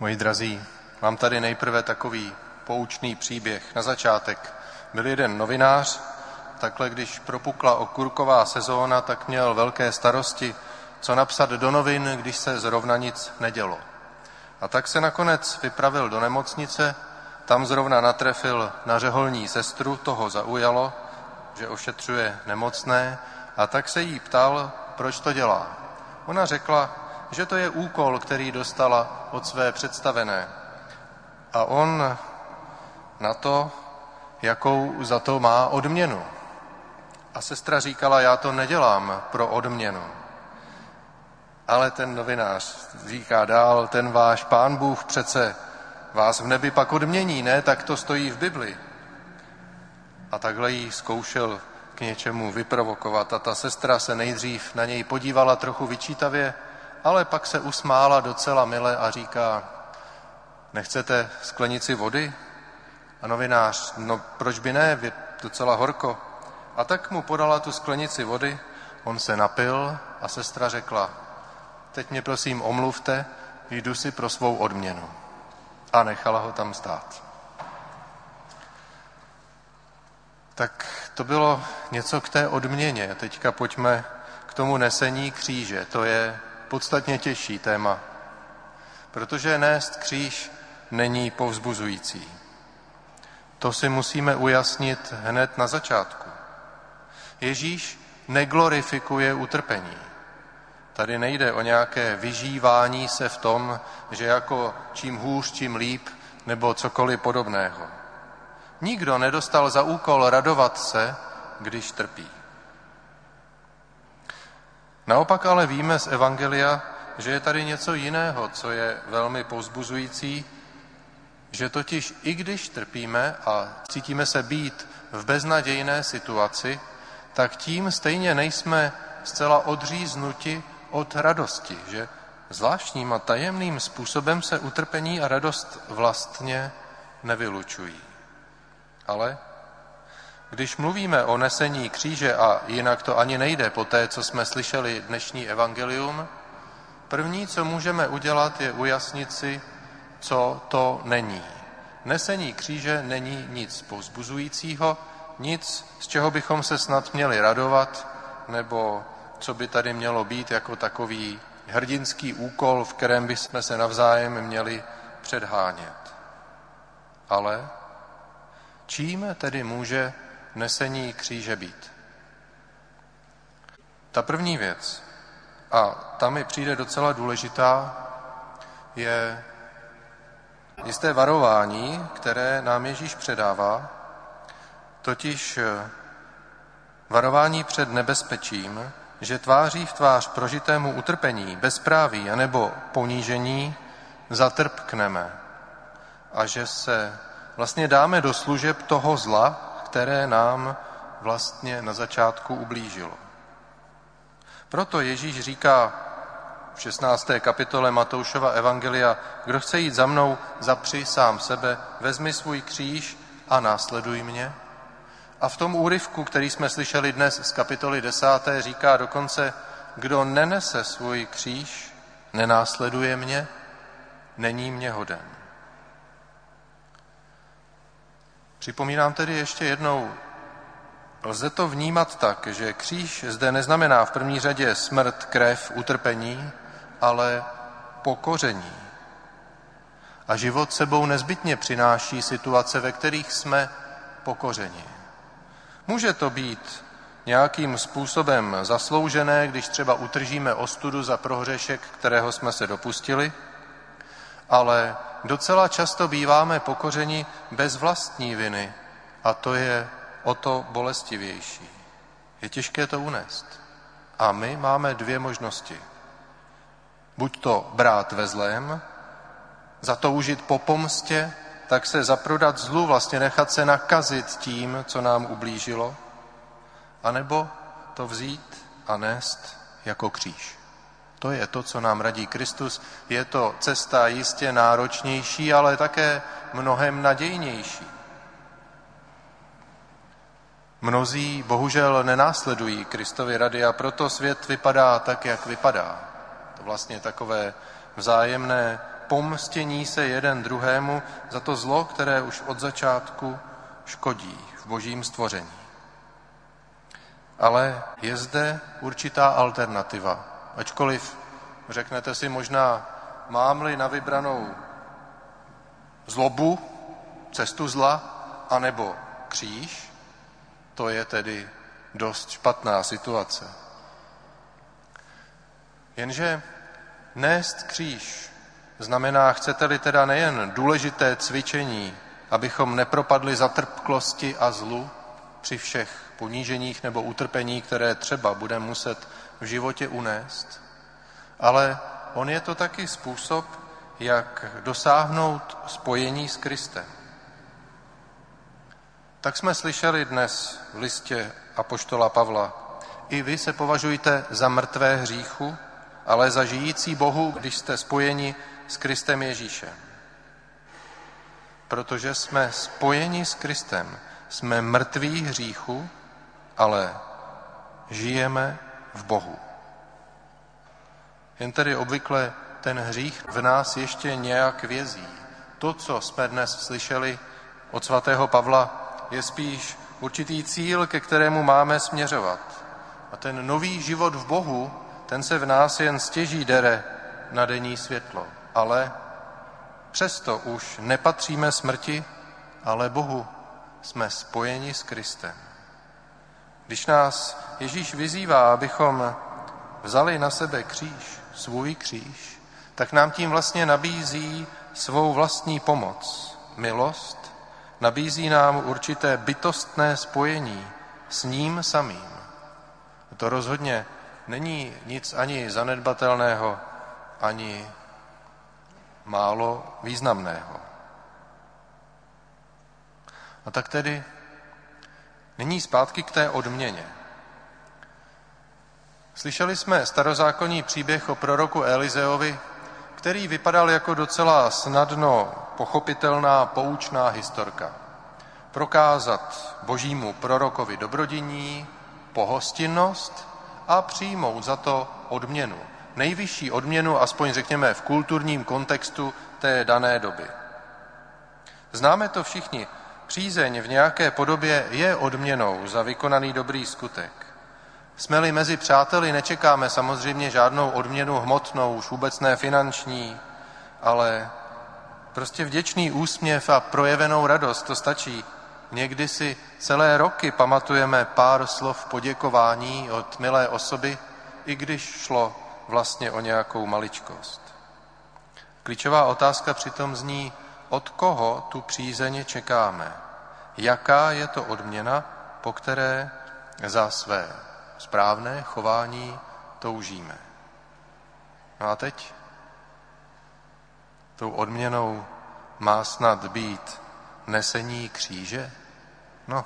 Moji drazí, mám tady nejprve takový poučný příběh. Na začátek byl jeden novinář, takhle když propukla okurková sezóna, tak měl velké starosti, co napsat do novin, když se zrovna nic nedělo. A tak se nakonec vypravil do nemocnice, tam zrovna natrefil na řeholní sestru, toho zaujalo, že ošetřuje nemocné, a tak se jí ptal, proč to dělá. Ona řekla, že to je úkol, který dostala od své představené. A on na to, jakou za to má odměnu. A sestra říkala, já to nedělám pro odměnu. Ale ten novinář říká dál, ten váš pán Bůh přece vás v nebi pak odmění, ne? Tak to stojí v Bibli. A takhle jí zkoušel k něčemu vyprovokovat. A ta sestra se nejdřív na něj podívala trochu vyčítavě, ale pak se usmála docela mile a říká, nechcete sklenici vody? A novinář, no proč by ne, je docela horko. A tak mu podala tu sklenici vody, on se napil a sestra řekla, teď mě prosím omluvte, jdu si pro svou odměnu. A nechala ho tam stát. Tak to bylo něco k té odměně. Teďka pojďme k tomu nesení kříže. To je podstatně těžší téma, protože nést kříž není povzbuzující. To si musíme ujasnit hned na začátku. Ježíš neglorifikuje utrpení. Tady nejde o nějaké vyžívání se v tom, že jako čím hůř, čím líp, nebo cokoliv podobného. Nikdo nedostal za úkol radovat se, když trpí. Naopak ale víme z Evangelia, že je tady něco jiného, co je velmi povzbuzující, že totiž i když trpíme a cítíme se být v beznadějné situaci, tak tím stejně nejsme zcela odříznuti od radosti, že zvláštním a tajemným způsobem se utrpení a radost vlastně nevylučují. Ale když mluvíme o nesení kříže, a jinak to ani nejde po té, co jsme slyšeli dnešní evangelium, první, co můžeme udělat, je ujasnit si, co to není. Nesení kříže není nic povzbuzujícího, nic, z čeho bychom se snad měli radovat, nebo co by tady mělo být jako takový hrdinský úkol, v kterém bychom se navzájem měli předhánět. Ale čím tedy může nesení kříže být? Ta první věc, a ta mi přijde docela důležitá, je jisté varování, které nám Ježíš předává, totiž eh, varování před nebezpečím, že tváří v tvář prožitému utrpení, bezpráví anebo ponížení zatrpkneme a že se vlastně dáme do služeb toho zla, které nám vlastně na začátku ublížilo. Proto Ježíš říká v 16. kapitole Matoušova Evangelia, kdo chce jít za mnou, zapři sám sebe, vezmi svůj kříž a následuj mě. A v tom úryvku, který jsme slyšeli dnes z kapitoly 10. říká dokonce, kdo nenese svůj kříž, nenásleduje mě, není mě hoden. Připomínám tedy ještě jednou, lze to vnímat tak, že kříž zde neznamená v první řadě smrt, krev, utrpení, ale pokoření. A život sebou nezbytně přináší situace, ve kterých jsme pokořeni. Může to být nějakým způsobem zasloužené, když třeba utržíme ostudu za prohřešek, kterého jsme se dopustili, ale docela často býváme pokořeni bez vlastní viny a to je o to bolestivější. Je těžké to unést. A my máme dvě možnosti. Buď to brát ve zlém, zatoužit po pomstě, tak se zaprodat zlu, vlastně nechat se nakazit tím, co nám ublížilo, anebo to vzít a nést jako kříž. To je to, co nám radí Kristus. Je to cesta jistě náročnější, ale také mnohem nadějnější. Mnozí bohužel nenásledují Kristovi rady a proto svět vypadá tak, jak vypadá. To vlastně takové vzájemné pomstění se jeden druhému za to zlo, které už od začátku škodí v božím stvoření. Ale je zde určitá alternativa. Ačkoliv řeknete si možná, mám-li na vybranou zlobu, cestu zla, anebo kříž, to je tedy dost špatná situace. Jenže nést kříž znamená, chcete-li teda nejen důležité cvičení, abychom nepropadli zatrpklosti a zlu při všech poníženích nebo utrpení, které třeba bude muset v životě unést, ale on je to taky způsob, jak dosáhnout spojení s Kristem. Tak jsme slyšeli dnes v listě Apoštola Pavla. I vy se považujte za mrtvé hříchu, ale za žijící Bohu, když jste spojeni s Kristem Ježíšem. Protože jsme spojeni s Kristem, jsme mrtví hříchu, ale žijeme v Bohu. Jen tedy obvykle ten hřích v nás ještě nějak vězí. To, co jsme dnes slyšeli od svatého Pavla, je spíš určitý cíl, ke kterému máme směřovat. A ten nový život v Bohu, ten se v nás jen stěží dere na denní světlo. Ale přesto už nepatříme smrti, ale Bohu. Jsme spojeni s Kristem. Když nás Ježíš vyzývá, abychom vzali na sebe kříž, svůj kříž, tak nám tím vlastně nabízí svou vlastní pomoc, milost, nabízí nám určité bytostné spojení s ním samým. To rozhodně není nic ani zanedbatelného, ani málo významného. A tak tedy nyní zpátky k té odměně. Slyšeli jsme starozákonní příběh o proroku Elizeovi, který vypadal jako docela snadno pochopitelná poučná historka. Prokázat božímu prorokovi dobrodiní, pohostinnost a přijmout za to odměnu. Nejvyšší odměnu, aspoň řekněme v kulturním kontextu té dané doby. Známe to všichni. Přízeň v nějaké podobě je odměnou za vykonaný dobrý skutek. Jsme-li mezi přáteli, nečekáme samozřejmě žádnou odměnu hmotnou, už vůbec ne finanční, ale prostě vděčný úsměv a projevenou radost, to stačí. Někdy si celé roky pamatujeme pár slov poděkování od milé osoby, i když šlo vlastně o nějakou maličkost. Klíčová otázka přitom zní, od koho tu přízeně čekáme. Jaká je to odměna, po které za své správné chování toužíme. No a teď? Tou odměnou má snad být nesení kříže? No.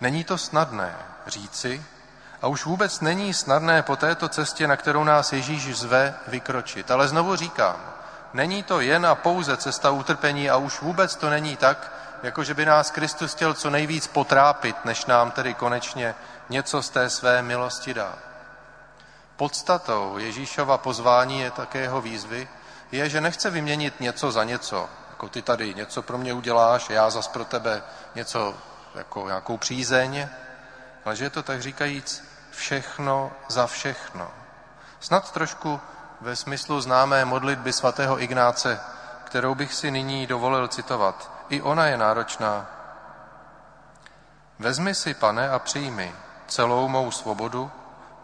Není to snadné říci, a už vůbec není snadné po této cestě, na kterou nás Ježíš zve, vykročit. Ale znovu říkám, není to jen a pouze cesta utrpení a už vůbec to není tak, jako že by nás Kristus chtěl co nejvíc potrápit, než nám tedy konečně něco z té své milosti dá. Podstatou Ježíšova pozvání je také jeho výzvy, je, že nechce vyměnit něco za něco. Jako ty tady něco pro mě uděláš, já zas pro tebe něco jako nějakou přízeň, ale že je to tak říkajíc všechno za všechno. Snad trošku ve smyslu známé modlitby svatého Ignáce, kterou bych si nyní dovolil citovat. I ona je náročná. Vezmi si, pane, a přijmi celou mou svobodu,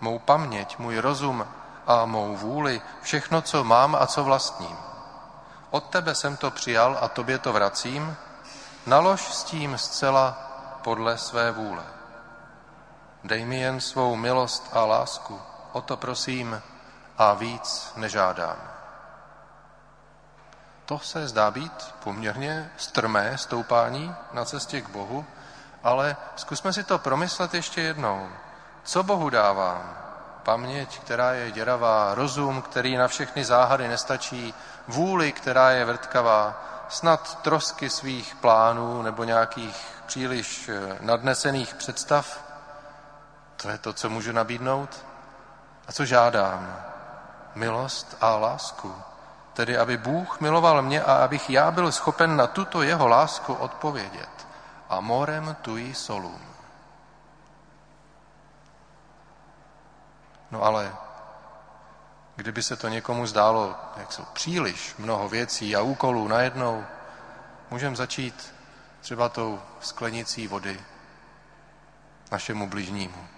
mou paměť, můj rozum a mou vůli, všechno, co mám a co vlastním. Od tebe jsem to přijal a tobě to vracím, nalož s tím zcela podle své vůle. Dej mi jen svou milost a lásku, o to prosím a víc nežádám. To se zdá být poměrně strmé stoupání na cestě k Bohu, ale zkusme si to promyslet ještě jednou. Co Bohu dávám? Paměť, která je děravá, rozum, který na všechny záhady nestačí, vůli, která je vrtkavá, snad trosky svých plánů nebo nějakých příliš eh, nadnesených představ. To je to, co můžu nabídnout. A co žádám? Milost a lásku. Tedy, aby Bůh miloval mě a abych já byl schopen na tuto jeho lásku odpovědět. Amorem tui solum. No ale kdyby se to někomu zdálo, jak jsou příliš mnoho věcí a úkolů najednou, můžeme začít třeba tou sklenicí vody našemu bližnímu.